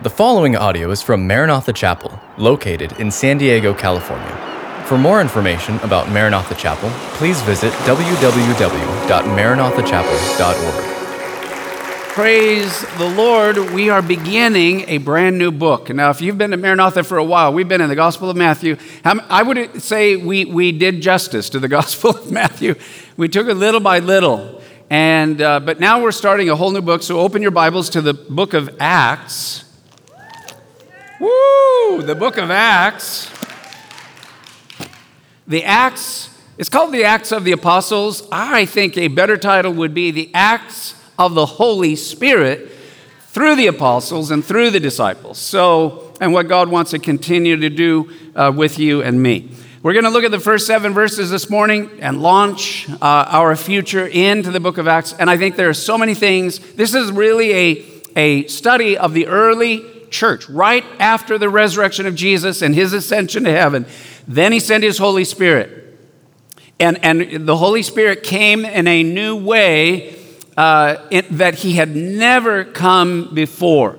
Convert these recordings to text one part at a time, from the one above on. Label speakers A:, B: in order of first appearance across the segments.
A: The following audio is from Maranatha Chapel, located in San Diego, California. For more information about Maranatha Chapel, please visit www.maranathachapel.org.
B: Praise the Lord. We are beginning a brand new book. Now, if you've been to Maranatha for a while, we've been in the Gospel of Matthew. I would say we, we did justice to the Gospel of Matthew. We took it little by little. And, uh, but now we're starting a whole new book. So open your Bibles to the book of Acts. Woo! The book of Acts. The Acts, it's called the Acts of the Apostles. I think a better title would be the Acts of the Holy Spirit through the apostles and through the disciples. So, and what God wants to continue to do uh, with you and me. We're going to look at the first seven verses this morning and launch uh, our future into the book of Acts. And I think there are so many things. This is really a, a study of the early church right after the resurrection of Jesus and his ascension to heaven. Then he sent his Holy Spirit. And, and the Holy Spirit came in a new way uh, it, that he had never come before.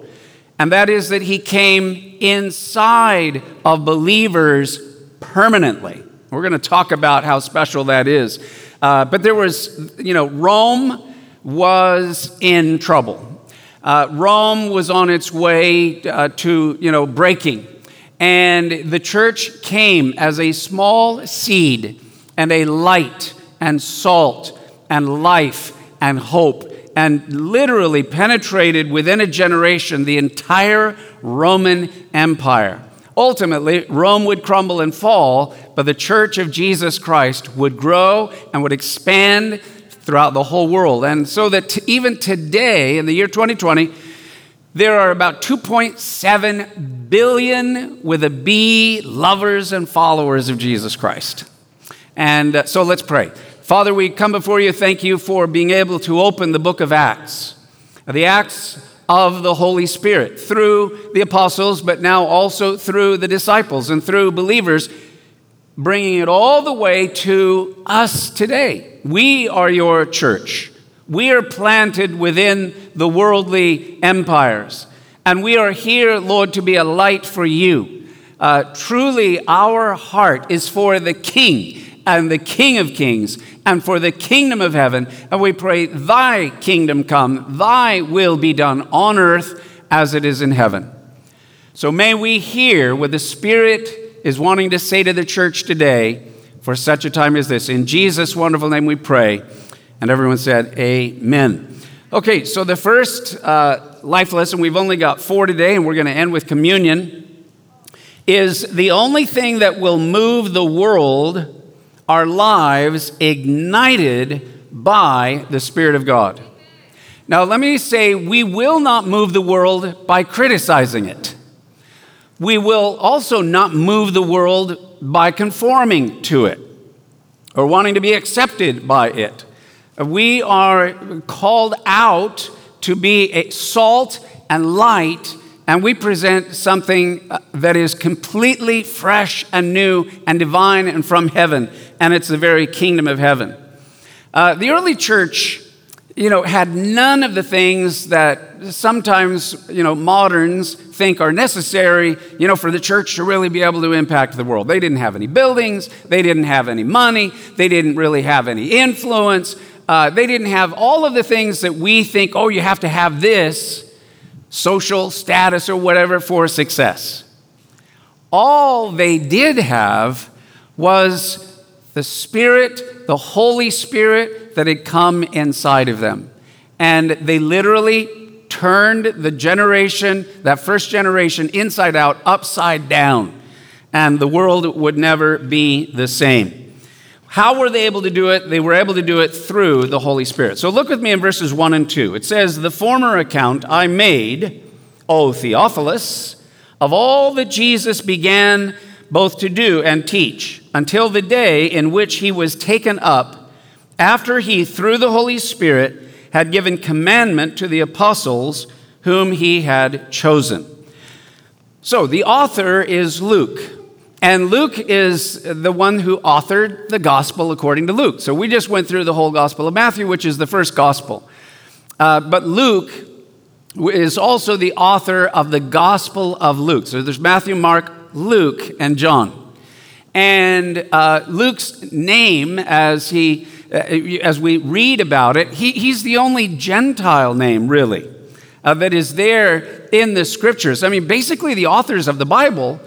B: And that is that he came inside of believers permanently. We're going to talk about how special that is. Uh, but there was, you know, Rome was in trouble. Uh, Rome was on its way uh, to, you know, breaking. And the church came as a small seed and a light and salt and life and hope and literally penetrated within a generation the entire Roman Empire. Ultimately, Rome would crumble and fall, but the church of Jesus Christ would grow and would expand throughout the whole world. And so that t- even today, in the year 2020, there are about 2.7 billion with a B lovers and followers of Jesus Christ. And uh, so let's pray. Father, we come before you. Thank you for being able to open the book of Acts, the Acts of the Holy Spirit through the apostles, but now also through the disciples and through believers bringing it all the way to us today. We are your church. We are planted within the worldly empires. And we are here, Lord, to be a light for you. Uh, truly, our heart is for the King and the King of Kings and for the kingdom of heaven. And we pray, Thy kingdom come, Thy will be done on earth as it is in heaven. So may we hear with the Spirit is wanting to say to the church today for such a time as this. In Jesus' wonderful name we pray. And everyone said, Amen. Okay, so the first uh, life lesson, we've only got four today, and we're going to end with communion, is the only thing that will move the world are lives ignited by the Spirit of God. Now, let me say, we will not move the world by criticizing it. We will also not move the world by conforming to it or wanting to be accepted by it. We are called out to be a salt and light, and we present something uh, that is completely fresh and new and divine and from heaven, and it's the very kingdom of heaven. Uh, the early church you know, had none of the things that sometimes, you know, moderns think are necessary, you know, for the church to really be able to impact the world. They didn't have any buildings, they didn't have any money, they didn't really have any influence, uh, they didn't have all of the things that we think, oh, you have to have this social status or whatever for success. All they did have was the Spirit, the Holy Spirit that had come inside of them. And they literally turned the generation, that first generation, inside out, upside down. And the world would never be the same. How were they able to do it? They were able to do it through the Holy Spirit. So look with me in verses 1 and 2. It says, The former account I made, O Theophilus, of all that Jesus began both to do and teach, until the day in which he was taken up, after he, through the Holy Spirit, had given commandment to the apostles whom he had chosen. So the author is Luke. And Luke is the one who authored the gospel according to Luke. So we just went through the whole gospel of Matthew, which is the first gospel. Uh, but Luke is also the author of the Gospel of Luke. So there's Matthew, Mark, Luke, and John. And uh, Luke's name, as, he, uh, as we read about it, he, he's the only Gentile name, really, uh, that is there in the scriptures. I mean, basically, the authors of the Bible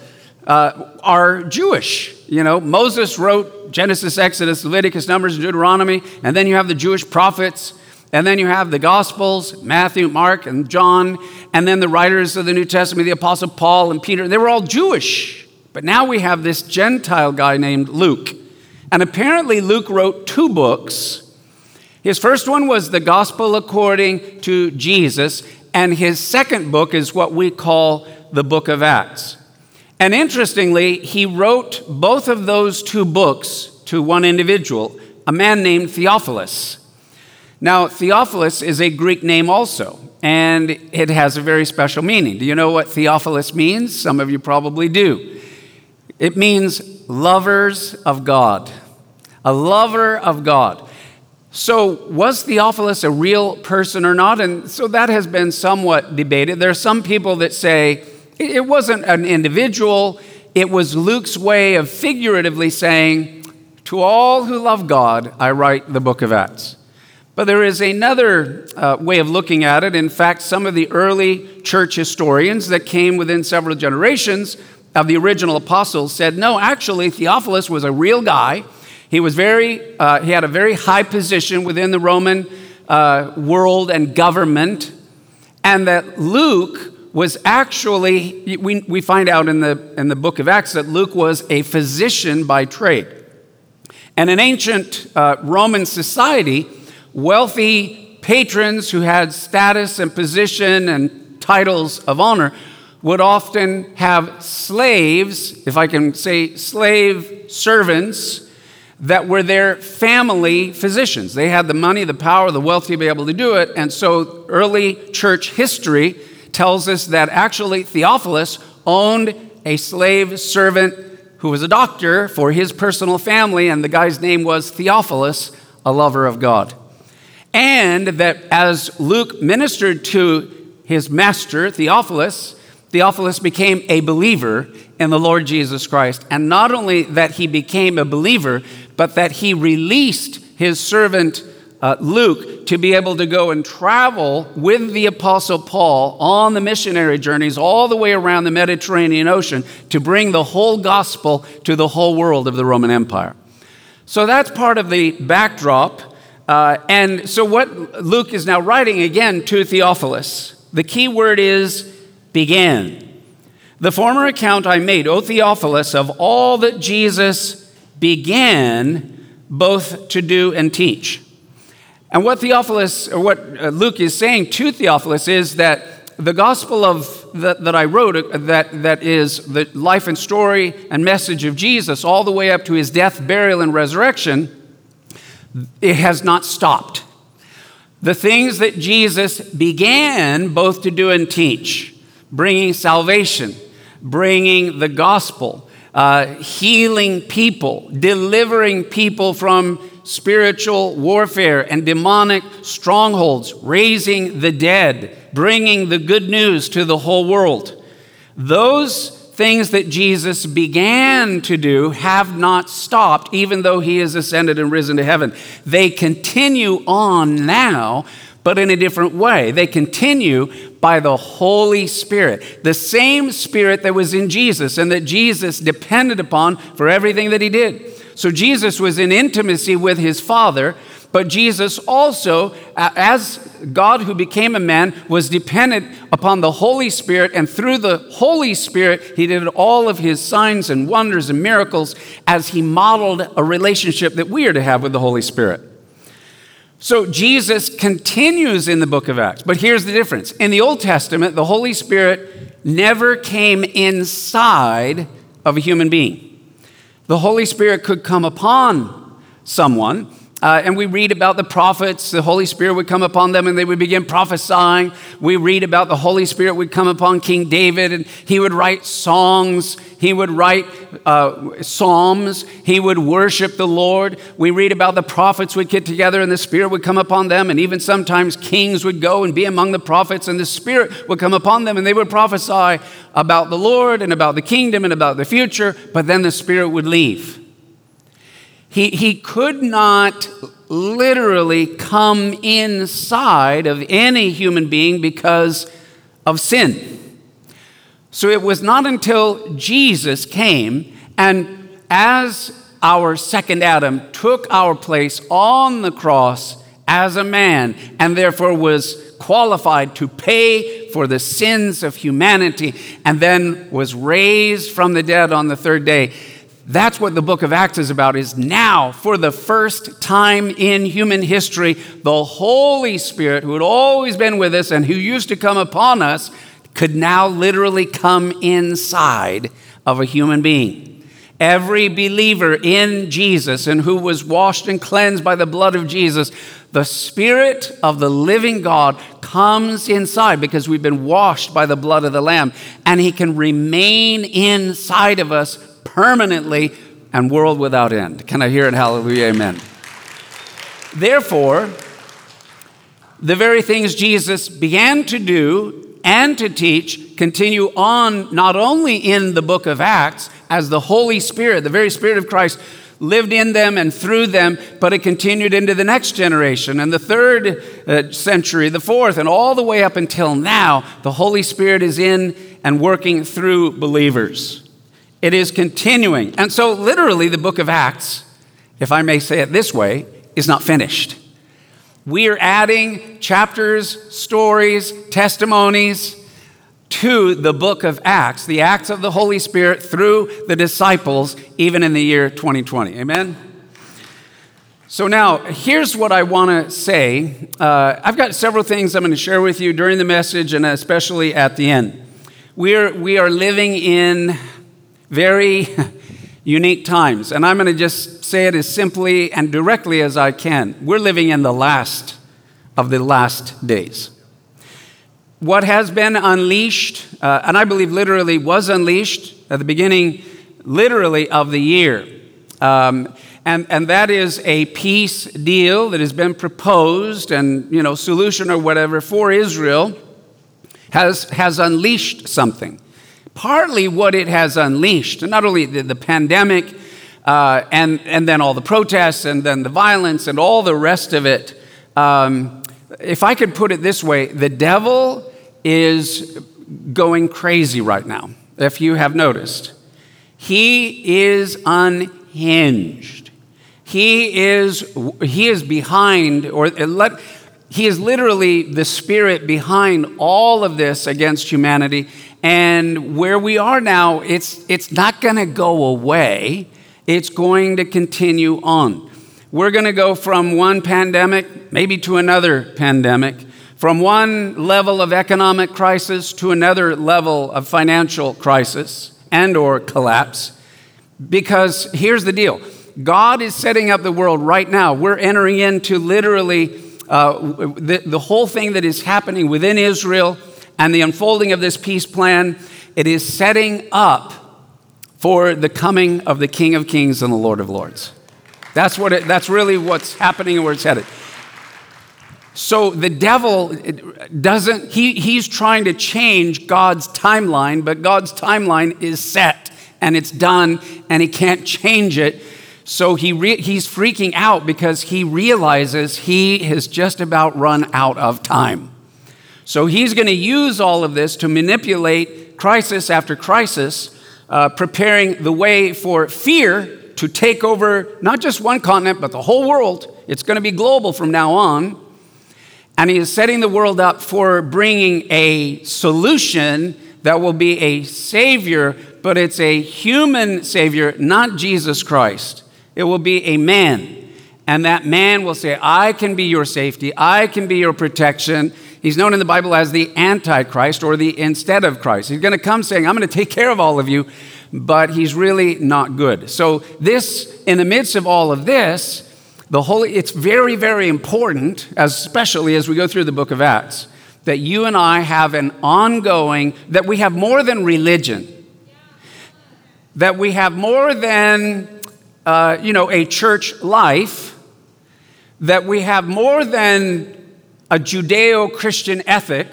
B: uh, are Jewish. You know, Moses wrote Genesis, Exodus, Leviticus, Numbers, and Deuteronomy, and then you have the Jewish prophets. And then you have the Gospels, Matthew, Mark, and John, and then the writers of the New Testament, the Apostle Paul and Peter. They were all Jewish. But now we have this Gentile guy named Luke. And apparently, Luke wrote two books. His first one was the Gospel according to Jesus, and his second book is what we call the book of Acts. And interestingly, he wrote both of those two books to one individual, a man named Theophilus. Now, Theophilus is a Greek name also, and it has a very special meaning. Do you know what Theophilus means? Some of you probably do. It means lovers of God, a lover of God. So, was Theophilus a real person or not? And so that has been somewhat debated. There are some people that say it wasn't an individual, it was Luke's way of figuratively saying, To all who love God, I write the book of Acts. But there is another uh, way of looking at it. In fact, some of the early church historians that came within several generations of the original apostles said, no, actually, Theophilus was a real guy. He was very, uh, he had a very high position within the Roman uh, world and government, and that Luke was actually, we, we find out in the, in the book of Acts that Luke was a physician by trade. And in ancient uh, Roman society, wealthy patrons who had status and position and titles of honor would often have slaves, if I can say slave servants, that were their family physicians. They had the money, the power, the wealth to be able to do it. And so early church history tells us that actually Theophilus owned a slave servant who was a doctor for his personal family, and the guy's name was Theophilus, a lover of God. And that as Luke ministered to his master, Theophilus, Theophilus became a believer in the Lord Jesus Christ. And not only that he became a believer, but that he released his servant uh, Luke to be able to go and travel with the Apostle Paul on the missionary journeys all the way around the Mediterranean Ocean to bring the whole gospel to the whole world of the Roman Empire. So that's part of the backdrop. Uh, and so, what Luke is now writing again to Theophilus, the key word is began. The former account I made, O Theophilus, of all that Jesus began both to do and teach. And what Theophilus, or what uh, Luke is saying to Theophilus is that the gospel of that, that I wrote, uh, that, that is the life and story and message of Jesus, all the way up to his death, burial, and resurrection, it has not stopped. The things that Jesus began both to do and teach, bringing salvation, bringing the gospel, uh, healing people, delivering people from spiritual warfare and demonic strongholds, raising the dead, bringing the good news to the whole world. Those things that Jesus began to do have not stopped, even though he has ascended and risen to heaven. They continue on now, but in a different way. They continue by the Holy Spirit, the same Spirit that was in Jesus and that Jesus depended upon for everything that he did. So Jesus was in intimacy with his Father, but Jesus also, as God who became a man, was dependent upon the Holy Spirit, and through the Holy Spirit, he did all of his signs and wonders and miracles as he modeled a relationship that we are to have with the Holy Spirit. So Jesus continues in the book of Acts. But here's the difference. In the Old Testament, the Holy Spirit never came inside of a human being. The Holy Spirit could come upon someone, Uh, and we read about the prophets, the Holy Spirit would come upon them and they would begin prophesying. We read about the Holy Spirit would come upon King David and he would write songs, he would write uh, psalms, he would worship the Lord. We read about the prophets would get together and the Spirit would come upon them, and even sometimes kings would go and be among the prophets and the Spirit would come upon them and they would prophesy about the Lord and about the kingdom and about the future, but then the Spirit would leave. He, he could not literally come inside of any human being because of sin. So it was not until Jesus came and as our second Adam took our place on the cross as a man and therefore was qualified to pay for the sins of humanity and then was raised from the dead on the third day that's what the book of Acts is about is now for the first time in human history the Holy Spirit who had always been with us and who used to come upon us could now literally come inside of a human being. Every believer in Jesus and who was washed and cleansed by the blood of Jesus, the Spirit of the living God comes inside because we've been washed by the blood of the Lamb, and He can remain inside of us permanently and world without end. Can I hear it? Hallelujah, amen. Therefore, the very things Jesus began to do and to teach continue on not only in the book of Acts as the Holy Spirit, the very Spirit of Christ, lived in them and through them, but it continued into the next generation and the third uh, century, the fourth, and all the way up until now. The Holy Spirit is in and working through believers. It is continuing. And so, literally, the book of Acts, if I may say it this way, is not finished. We are adding chapters, stories, testimonies to the book of Acts, the acts of the Holy Spirit through the disciples, even in the year 2020. Amen? So, now here's what I want to say. Uh, I've got several things I'm going to share with you during the message and especially at the end. We're, we are living in very unique times. And I'm going to just say it as simply and directly as I can. We're living in the last of the last days. What has been unleashed, uh, and I believe literally was unleashed at the beginning, literally, of the year. Um, and, and that is a peace deal that has been proposed and, you know, solution or whatever for Israel has, has unleashed something partly what it has unleashed, not only the, the pandemic uh, and, and then all the protests and then the violence and all the rest of it. Um, if I could put it this way, the devil is going crazy right now, if you have noticed. He is unhinged. He is, he is behind, or let, he is literally the spirit behind all of this against humanity. And where we are now, it's, it's not going to go away, it's going to continue on. We're going to go from one pandemic, maybe to another pandemic, from one level of economic crisis to another level of financial crisis and or collapse. Because here's the deal. God is setting up the world right now. We're entering into literally uh, the, the whole thing that is happening within Israel and the unfolding of this peace plan, it is setting up for the coming of the King of Kings and the Lord of Lords. That's, what it, that's really what's happening and where it's headed. So the devil doesn't, he, he's trying to change God's timeline, but God's timeline is set and it's done and he can't change it so he re- he's freaking out because he realizes he has just about run out of time. So he's going to use all of this to manipulate crisis after crisis, uh, preparing the way for fear to take over not just one continent, but the whole world. It's going to be global from now on. And he is setting the world up for bringing a solution that will be a savior, but it's a human savior, not Jesus Christ. It will be a man. And that man will say, I can be your safety, I can be your protection. He's known in the Bible as the Antichrist or the instead of Christ. He's going to come saying, I'm going to take care of all of you, but he's really not good. So, this, in the midst of all of this, The Holy, it's very, very important, especially as we go through the book of Acts, that you and I have an ongoing, that we have more than religion, that we have more than, uh, you know, a church life, that we have more than a Judeo Christian ethic.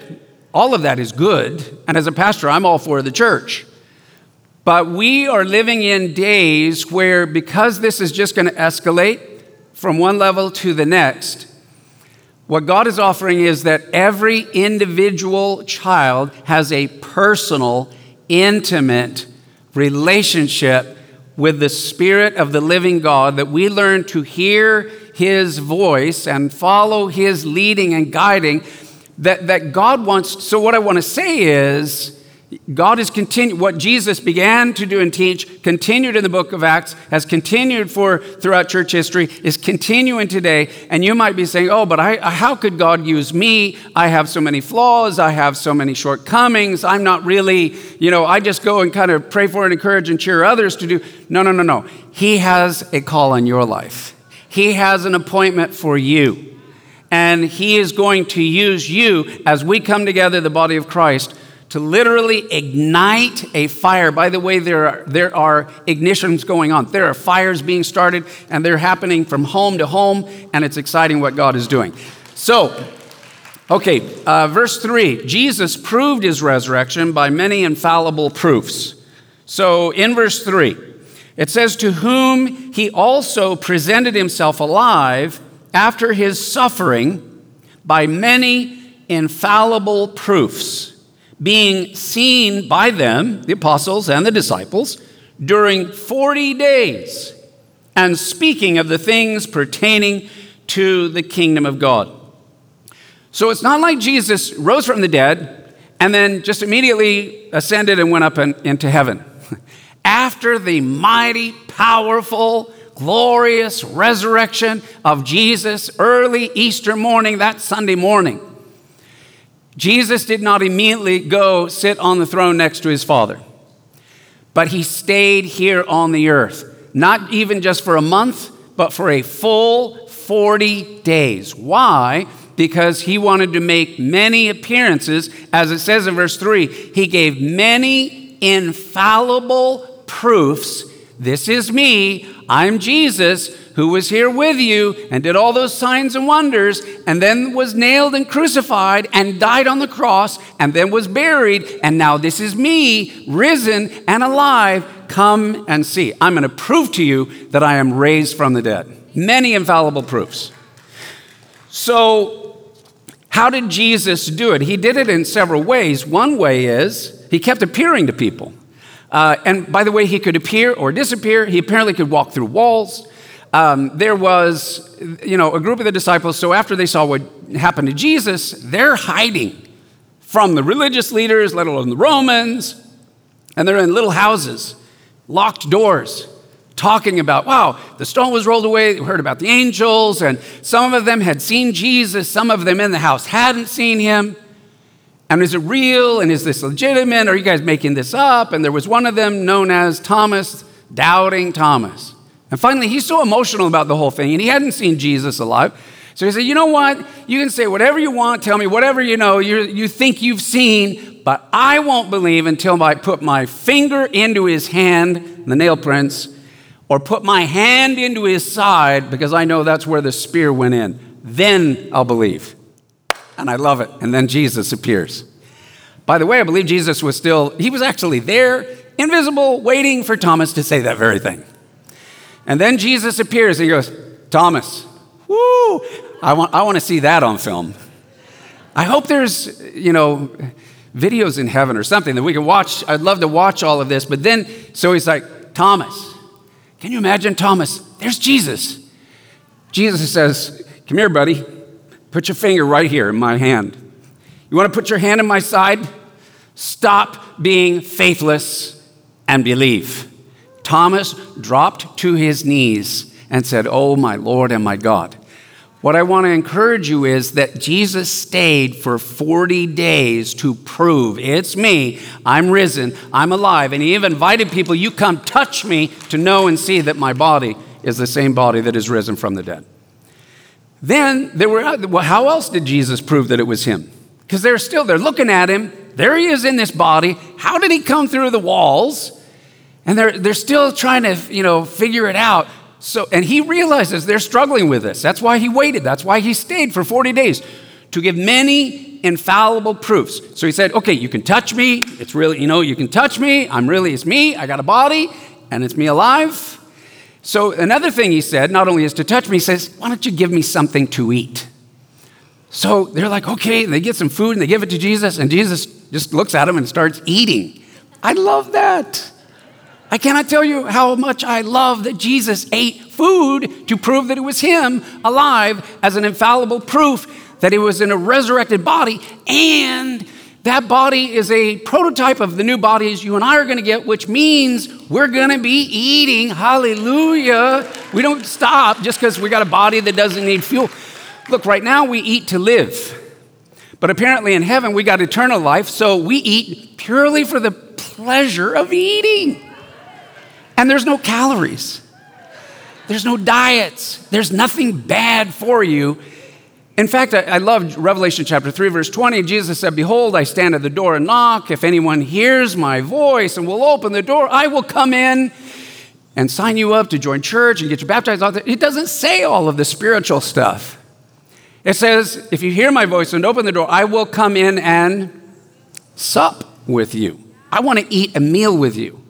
B: All of that is good. And as a pastor, I'm all for the church. But we are living in days where, because this is just going to escalate from one level to the next, what God is offering is that every individual child has a personal, intimate relationship with the Spirit of the living God, that we learn to hear His voice and follow His leading and guiding. That, that God wants, so what I want to say is, God is continued, what Jesus began to do and teach, continued in the book of Acts, has continued for throughout church history, is continuing today. And you might be saying, oh, but I, how could God use me? I have so many flaws. I have so many shortcomings. I'm not really, you know, I just go and kind of pray for and encourage and cheer others to do. No, no, no, no. He has a call on your life, He has an appointment for you. And He is going to use you as we come together, the body of Christ to literally ignite a fire. By the way, there are, there are ignitions going on. There are fires being started, and they're happening from home to home, and it's exciting what God is doing. So, okay, uh, verse 3 Jesus proved his resurrection by many infallible proofs. So, in verse 3, it says, To whom he also presented himself alive after his suffering by many infallible proofs being seen by them, the apostles and the disciples, during 40 days, and speaking of the things pertaining to the kingdom of God. So it's not like Jesus rose from the dead and then just immediately ascended and went up in, into heaven. After the mighty, powerful, glorious resurrection of Jesus early Easter morning, that Sunday morning, Jesus did not immediately go sit on the throne next to his Father, but he stayed here on the earth, not even just for a month, but for a full 40 days. Why? Because he wanted to make many appearances. As it says in verse 3, he gave many infallible proofs. This is me, I'm Jesus who was here with you and did all those signs and wonders, and then was nailed and crucified and died on the cross, and then was buried, and now this is me, risen and alive. Come and see. I'm going to prove to you that I am raised from the dead. Many infallible proofs. So, how did Jesus do it? He did it in several ways. One way is he kept appearing to people. Uh, and by the way, he could appear or disappear. He apparently could walk through walls um, there was, you know, a group of the disciples. So after they saw what happened to Jesus, they're hiding from the religious leaders, let alone the Romans, and they're in little houses, locked doors, talking about, wow, the stone was rolled away. They heard about the angels, and some of them had seen Jesus. Some of them in the house hadn't seen him. And is it real? And is this legitimate? Are you guys making this up? And there was one of them known as Thomas, doubting Thomas. And finally, he's so emotional about the whole thing, and he hadn't seen Jesus alive. So he said, You know what? You can say whatever you want, tell me whatever you know, you you think you've seen, but I won't believe until I put my finger into his hand, the nail prints, or put my hand into his side, because I know that's where the spear went in. Then I'll believe. And I love it. And then Jesus appears. By the way, I believe Jesus was still, he was actually there, invisible, waiting for Thomas to say that very thing. And then Jesus appears and he goes, Thomas, woo, I want, I want to see that on film. I hope there's, you know, videos in heaven or something that we can watch. I'd love to watch all of this. But then, so he's like, Thomas, can you imagine Thomas? There's Jesus. Jesus says, Come here, buddy. Put your finger right here in my hand. You want to put your hand in my side? Stop being faithless and believe. Thomas dropped to his knees and said, Oh, my Lord and my God. What I want to encourage you is that Jesus stayed for 40 days to prove it's me, I'm risen, I'm alive. And he even invited people, You come touch me to know and see that my body is the same body that is risen from the dead. Then there were, well, how else did Jesus prove that it was him? Because they're still, they're looking at him. There he is in this body. How did he come through the walls? And they're, they're still trying to, you know, figure it out. So, and he realizes they're struggling with this. That's why he waited. That's why he stayed for 40 days to give many infallible proofs. So he said, okay, you can touch me. It's really, you know, you can touch me. I'm really, it's me. I got a body and it's me alive. So another thing he said, not only is to touch me, he says, why don't you give me something to eat? So they're like, okay, they get some food and they give it to Jesus, and Jesus just looks at him and starts eating. I love that. I cannot tell you how much I love that Jesus ate food to prove that it was him alive as an infallible proof that he was in a resurrected body and that body is a prototype of the new bodies you and I are going to get, which means we're going to be eating. Hallelujah. We don't stop just because we got a body that doesn't need fuel. Look, right now we eat to live. But apparently in heaven we got eternal life, so we eat purely for the pleasure of eating. And there's no calories, there's no diets, there's nothing bad for you. In fact, I, I love Revelation chapter 3, verse 20. Jesus said, Behold, I stand at the door and knock. If anyone hears my voice and will open the door, I will come in and sign you up to join church and get you baptized. It doesn't say all of the spiritual stuff. It says, If you hear my voice and open the door, I will come in and sup with you. I want to eat a meal with you,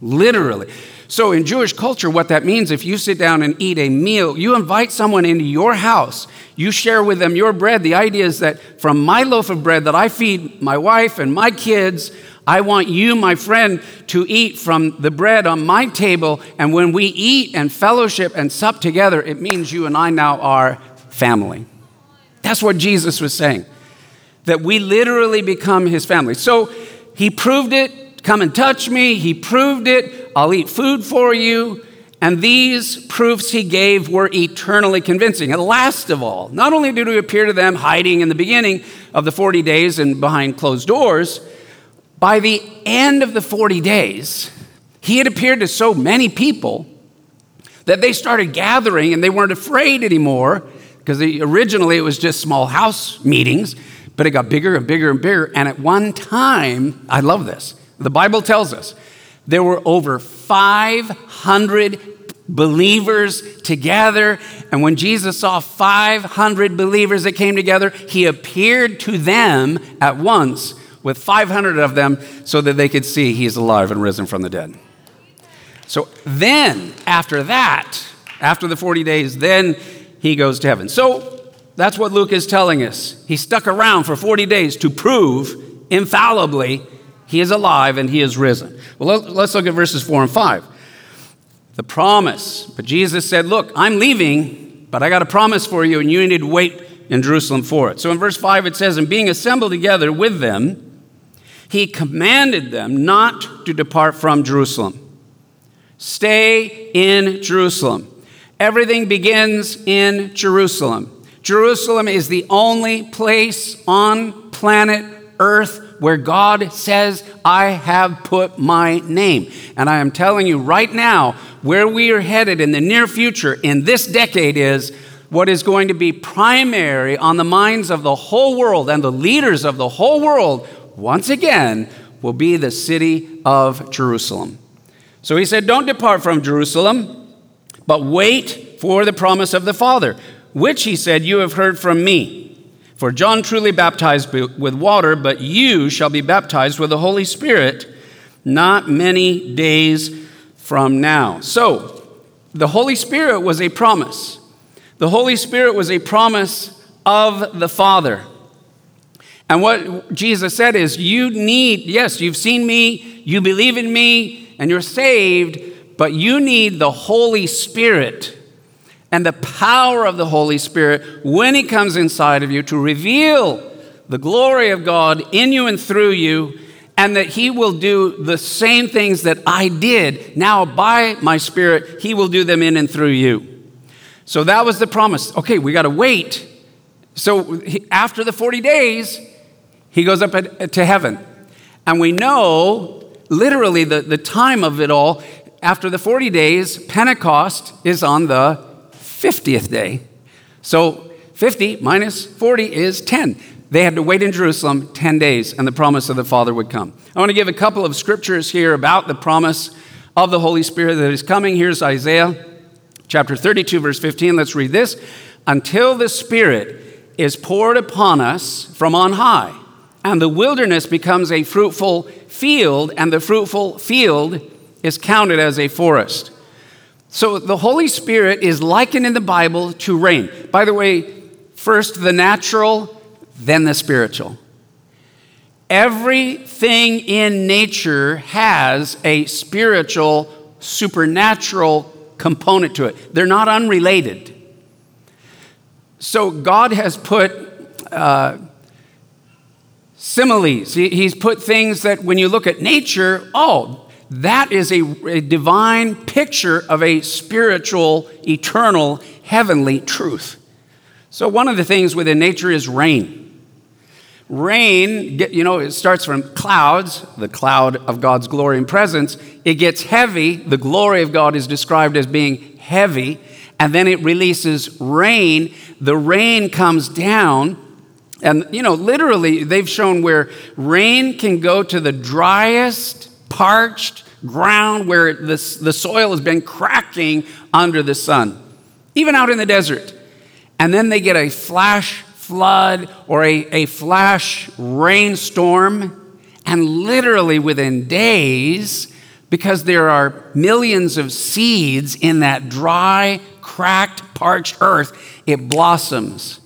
B: literally. So, in Jewish culture, what that means, if you sit down and eat a meal, you invite someone into your house, you share with them your bread. The idea is that from my loaf of bread that I feed my wife and my kids, I want you, my friend, to eat from the bread on my table. And when we eat and fellowship and sup together, it means you and I now are family. That's what Jesus was saying, that we literally become his family. So he proved it Come and touch me. He proved it. I'll eat food for you. And these proofs he gave were eternally convincing. And last of all, not only did he appear to them hiding in the beginning of the 40 days and behind closed doors, by the end of the 40 days, he had appeared to so many people that they started gathering and they weren't afraid anymore because originally it was just small house meetings, but it got bigger and bigger and bigger. And at one time, I love this, the Bible tells us there were over 500 believers together. And when Jesus saw 500 believers that came together, he appeared to them at once with 500 of them so that they could see he is alive and risen from the dead. So then, after that, after the 40 days, then he goes to heaven. So that's what Luke is telling us. He stuck around for 40 days to prove infallibly he is alive and he is risen. Well, let's look at verses 4 and 5. The promise. But Jesus said, Look, I'm leaving, but I got a promise for you, and you need to wait in Jerusalem for it. So in verse 5, it says, And being assembled together with them, he commanded them not to depart from Jerusalem. Stay in Jerusalem. Everything begins in Jerusalem. Jerusalem is the only place on planet Earth where God says, I have put my name. And I am telling you right now, where we are headed in the near future, in this decade, is what is going to be primary on the minds of the whole world and the leaders of the whole world, once again, will be the city of Jerusalem. So he said, Don't depart from Jerusalem, but wait for the promise of the Father, which he said, You have heard from me. For John truly baptized with water, but you shall be baptized with the Holy Spirit not many days from now. So, the Holy Spirit was a promise. The Holy Spirit was a promise of the Father. And what Jesus said is, You need, yes, you've seen me, you believe in me, and you're saved, but you need the Holy Spirit and the power of the Holy Spirit when He comes inside of you to reveal the glory of God in you and through you, and that He will do the same things that I did. Now, by my Spirit, He will do them in and through you. So that was the promise. Okay, we got to wait. So after the 40 days, He goes up to heaven. And we know literally the, the time of it all. After the 40 days, Pentecost is on the 50th day. So 50 minus 40 is 10. They had to wait in Jerusalem 10 days, and the promise of the Father would come. I want to give a couple of scriptures here about the promise of the Holy Spirit that is coming. Here's Isaiah chapter 32, verse 15. Let's read this. Until the Spirit is poured upon us from on high, and the wilderness becomes a fruitful field, and the fruitful field is counted as a forest. So the Holy Spirit is likened in the Bible to rain. By the way, first the natural, then the spiritual. Everything in nature has a spiritual, supernatural component to it. They're not unrelated. So God has put uh, similes. He's put things that when you look at nature, oh, that is a, a divine picture of a spiritual, eternal, heavenly truth. So, one of the things within nature is rain. Rain, you know, it starts from clouds, the cloud of God's glory and presence. It gets heavy. The glory of God is described as being heavy. And then it releases rain. The rain comes down. And, you know, literally, they've shown where rain can go to the driest, parched ground where the, the soil has been cracking under the sun, even out in the desert. And then they get a flash flood or a, a flash rainstorm, and literally within days, because there are millions of seeds in that dry, cracked, parched earth, it blossoms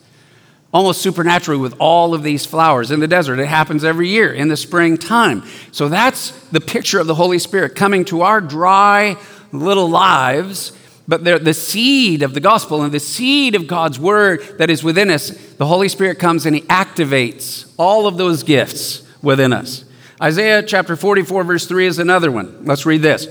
B: almost supernaturally with all of these flowers in the desert. It happens every year in the springtime. So that's the picture of the Holy Spirit coming to our dry little lives but the seed of the gospel and the seed of God's word that is within us, the Holy Spirit comes and He activates all of those gifts within us. Isaiah chapter 44, verse 3 is another one. Let's read this.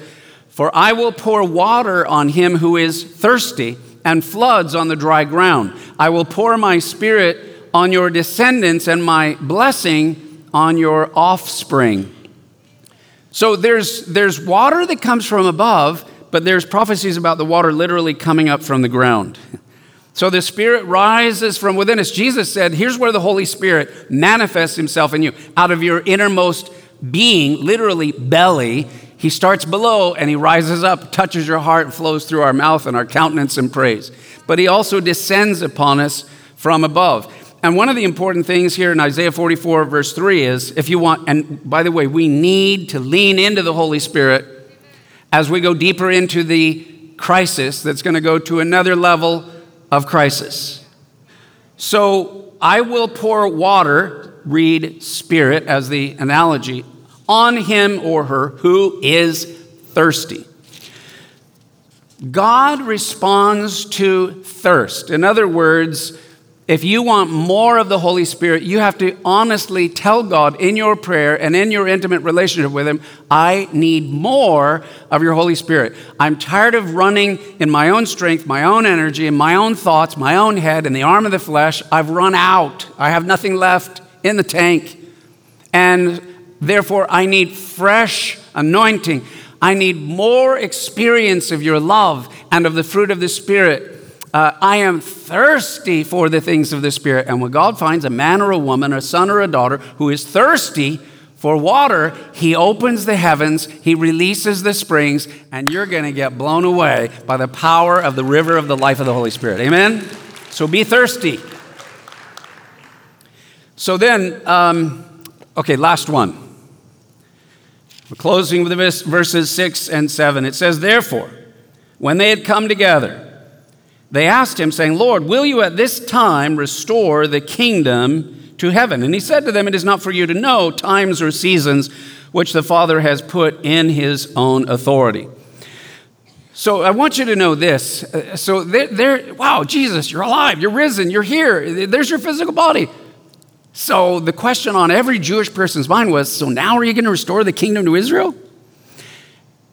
B: For I will pour water on him who is thirsty and floods on the dry ground. I will pour my spirit on your descendants and my blessing on your offspring. So there's, there's water that comes from above, but there's prophecies about the water literally coming up from the ground. So the Spirit rises from within us. Jesus said, Here's where the Holy Spirit manifests Himself in you. Out of your innermost being, literally belly, He starts below and He rises up, touches your heart, and flows through our mouth and our countenance and praise. But He also descends upon us from above. And one of the important things here in Isaiah 44, verse 3 is if you want, and by the way, we need to lean into the Holy Spirit as we go deeper into the crisis that's going to go to another level of crisis. So I will pour water, read spirit as the analogy, on him or her who is thirsty. God responds to thirst. In other words, if you want more of the Holy Spirit, you have to honestly tell God in your prayer and in your intimate relationship with Him, I need more of your Holy Spirit. I'm tired of running in my own strength, my own energy, and my own thoughts, my own head, in the arm of the flesh. I've run out. I have nothing left in the tank. And therefore, I need fresh anointing. I need more experience of your love and of the fruit of the Spirit uh, I am thirsty for the things of the Spirit. And when God finds a man or a woman, a son or a daughter who is thirsty for water, He opens the heavens, He releases the springs, and you're going to get blown away by the power of the river of the life of the Holy Spirit. Amen? So be thirsty. So then, um, okay, last one. We're closing with verses 6 and 7. It says, Therefore, when they had come together, they asked him, saying, Lord, will you at this time restore the kingdom to heaven? And he said to them, It is not for you to know times or seasons which the Father has put in his own authority. So I want you to know this. Uh, so they're, they're, wow, Jesus, you're alive, you're risen, you're here, there's your physical body. So the question on every Jewish person's mind was so now are you going to restore the kingdom to Israel?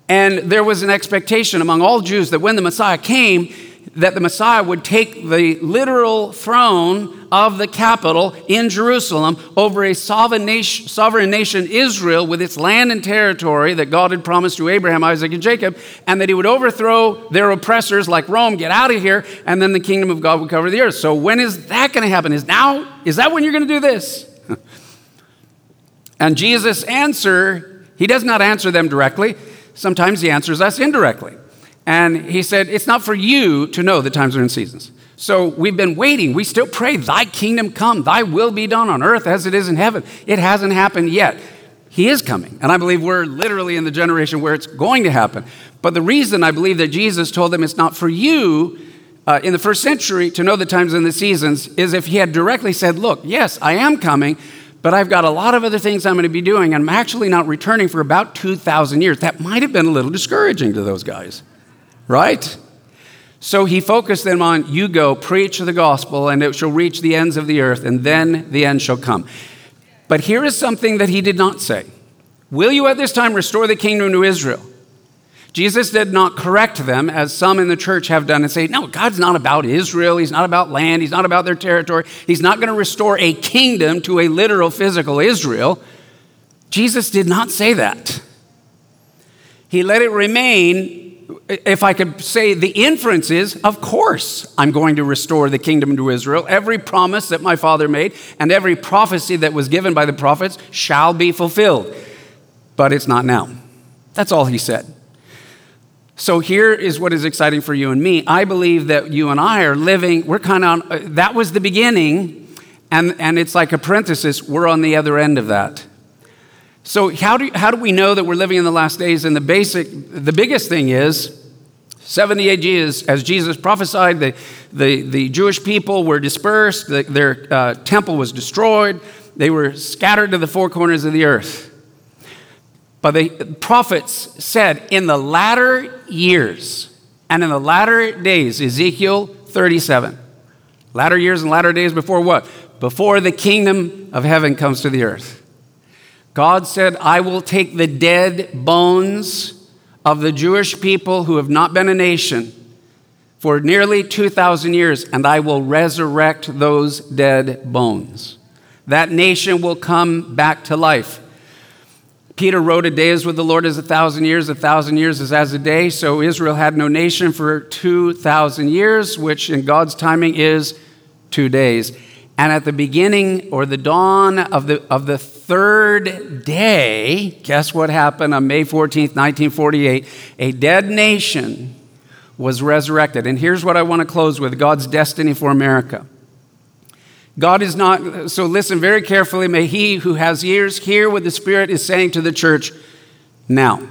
B: And there was an expectation among all Jews that when the Messiah came, that the Messiah would take the literal throne of the capital in Jerusalem over a sovereign nation, sovereign nation, Israel, with its land and territory that God had promised to Abraham, Isaac, and Jacob, and that he would overthrow their oppressors like Rome, get out of here, and then the kingdom of God would cover the earth. So when is that going to happen? Is now? Is that when you're going to do this? and Jesus' answer, he does not answer them directly. Sometimes he answers us indirectly. And he said, It's not for you to know the times and seasons. So we've been waiting. We still pray, Thy kingdom come, Thy will be done on earth as it is in heaven. It hasn't happened yet. He is coming. And I believe we're literally in the generation where it's going to happen. But the reason I believe that Jesus told them it's not for you uh, in the first century to know the times and the seasons is if he had directly said, Look, yes, I am coming, but I've got a lot of other things I'm going to be doing, I'm actually not returning for about 2,000 years. That might have been a little discouraging to those guys right? So he focused them on you go, preach the gospel, and it shall reach the ends of the earth, and then the end shall come. But here is something that he did not say Will you at this time restore the kingdom to Israel? Jesus did not correct them, as some in the church have done, and say, No, God's not about Israel. He's not about land. He's not about their territory. He's not going to restore a kingdom to a literal physical Israel. Jesus did not say that. He let it remain if I could say the inference is, of course, I'm going to restore the kingdom to Israel. Every promise that my father made and every prophecy that was given by the prophets shall be fulfilled. But it's not now. That's all he said. So here is what is exciting for you and me. I believe that you and I are living, we're kind of that was the beginning, and, and it's like a parenthesis, we're on the other end of that. So, how do, how do we know that we're living in the last days? And the basic, the biggest thing is 70 AD is, as Jesus prophesied, the, the, the Jewish people were dispersed, the, their uh, temple was destroyed, they were scattered to the four corners of the earth. But the prophets said, in the latter years and in the latter days, Ezekiel 37, latter years and latter days before what? Before the kingdom of heaven comes to the earth. God said, I will take the dead bones of the Jewish people who have not been a nation for nearly 2,000 years, and I will resurrect those dead bones. That nation will come back to life. Peter wrote, A day is with the Lord as a thousand years, a thousand years is as a day. So Israel had no nation for 2,000 years, which in God's timing is two days. And at the beginning or the dawn of the, of the third day, guess what happened on May 14th, 1948? A dead nation was resurrected. And here's what I want to close with God's destiny for America. God is not, so listen very carefully. May he who has ears hear what the Spirit is saying to the church now.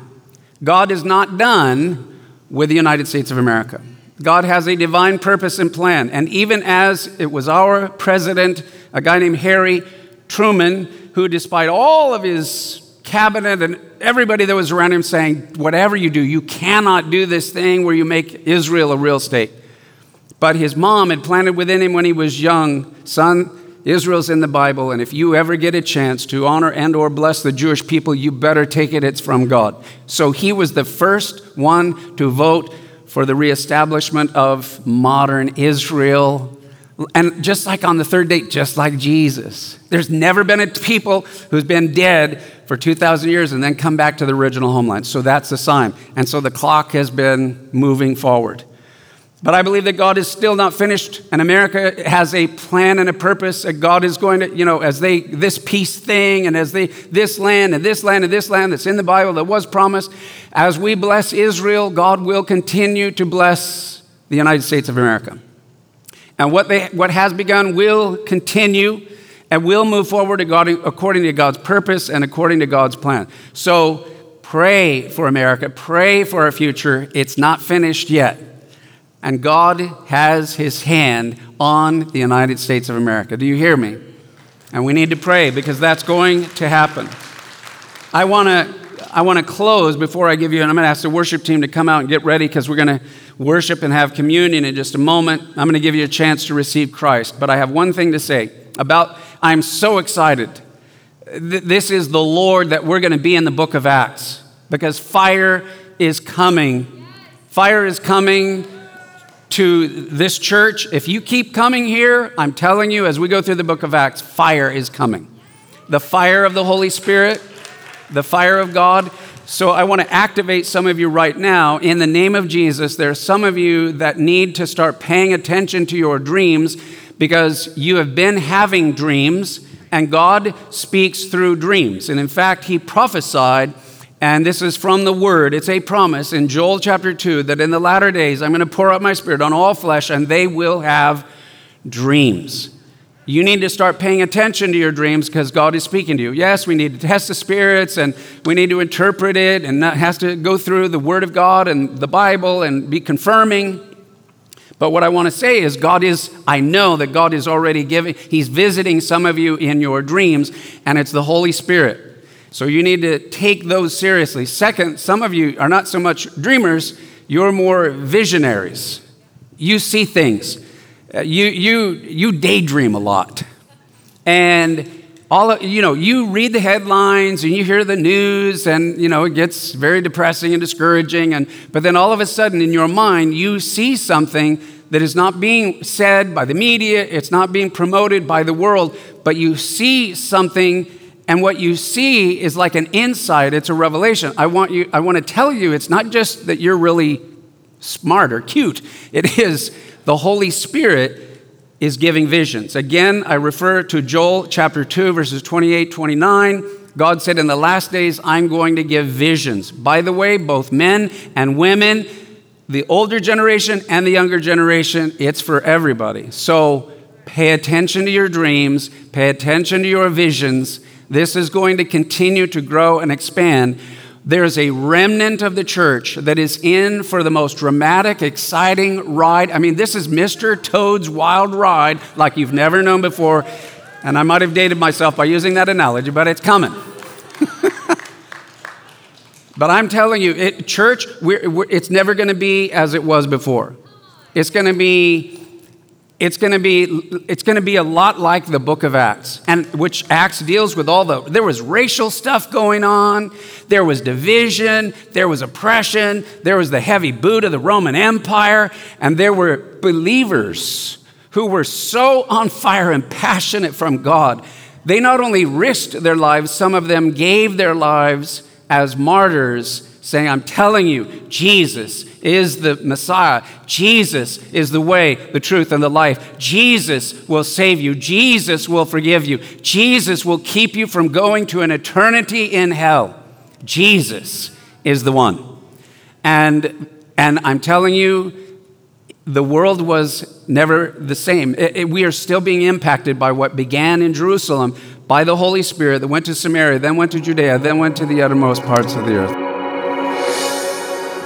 B: God is not done with the United States of America. God has a divine purpose and plan. And even as it was our president, a guy named Harry Truman, who, despite all of his cabinet and everybody that was around him saying, whatever you do, you cannot do this thing where you make Israel a real state. But his mom had planted within him when he was young, son, Israel's in the Bible, and if you ever get a chance to honor and or bless the Jewish people, you better take it, it's from God. So he was the first one to vote for the reestablishment of modern Israel. And just like on the third day, just like Jesus, there's never been a people who's been dead for 2,000 years and then come back to the original homeland. So that's the sign. And so the clock has been moving forward. But I believe that God is still not finished, and America has a plan and a purpose. That God is going to, you know, as they this peace thing, and as they this land and this land and this land that's in the Bible that was promised. As we bless Israel, God will continue to bless the United States of America. And what they what has begun will continue and will move forward according to God's purpose and according to God's plan. So pray for America, pray for our future. It's not finished yet. And God has his hand on the United States of America. Do you hear me? And we need to pray because that's going to happen. I want to I want to close before I give you, and I'm going to ask the worship team to come out and get ready because we're going to worship and have communion in just a moment. I'm going to give you a chance to receive Christ. But I have one thing to say about, I'm so excited. This is the Lord that we're going to be in the book of Acts because fire is coming. Fire is coming to this church. If you keep coming here, I'm telling you, as we go through the book of Acts, fire is coming. The fire of the Holy Spirit, the fire of God. So I want to activate some of you right now. In the name of Jesus, there are some of you that need to start paying attention to your dreams because you have been having dreams and God speaks through dreams. And in fact, He prophesied, and this is from the Word, it's a promise in Joel chapter 2 that in the latter days I'm going to pour out my Spirit on all flesh and they will have dreams. You need to start paying attention to your dreams because God is speaking to you. Yes, we need to test the spirits and we need to interpret it, and that has to go through the Word of God and the Bible and be confirming. But what I want to say is, God is, I know that God is already giving, He's visiting some of you in your dreams, and it's the Holy Spirit. So you need to take those seriously. Second, some of you are not so much dreamers, you're more visionaries. You see things. Uh, you, you, you daydream a lot. And all of, you know, you read the headlines and you hear the news and, you know, it gets very depressing and discouraging. And, but then all of a sudden in your mind, you see something that is not being said by the media, it's not being promoted by the world, but you see something and what you see is like an insight, it's a revelation. I want you I want to tell you it's not just that you're really smart or cute. It is the Holy Spirit is giving visions. Again, I refer to Joel chapter 2, verses 28 29. God said, In the last days, I'm going to give visions. By the way, both men and women, the older generation and the younger generation, it's for everybody. So pay attention to your dreams, pay attention to your visions. This is going to continue to grow and expand there's a remnant of the church that is in for the most dramatic, exciting ride. I mean, this is Mr. Toad's wild ride like you've never known before. And I might have dated myself by using that analogy, but it's coming. but I'm telling you, it, church, we're, we're, it's never going to be as it was before. It's going to be it's going to be it's going to be a lot like the book of acts and which acts deals with all the there was racial stuff going on there was division there was oppression there was the heavy boot of the roman empire and there were believers who were so on fire and passionate from god. They not only risked their lives some of them gave their lives as martyrs saying, I'm telling you, Jesus is the Messiah. Jesus is the way, the truth, and the life. Jesus will save you. Jesus will forgive you. Jesus will keep you from going to an eternity in hell. Jesus is the one. And, and I'm telling you, the world was never the same. It, it, we are still being impacted by what began in Jerusalem by the Holy Spirit that went to Samaria, then went to Judea, then went to the uttermost parts of the earth.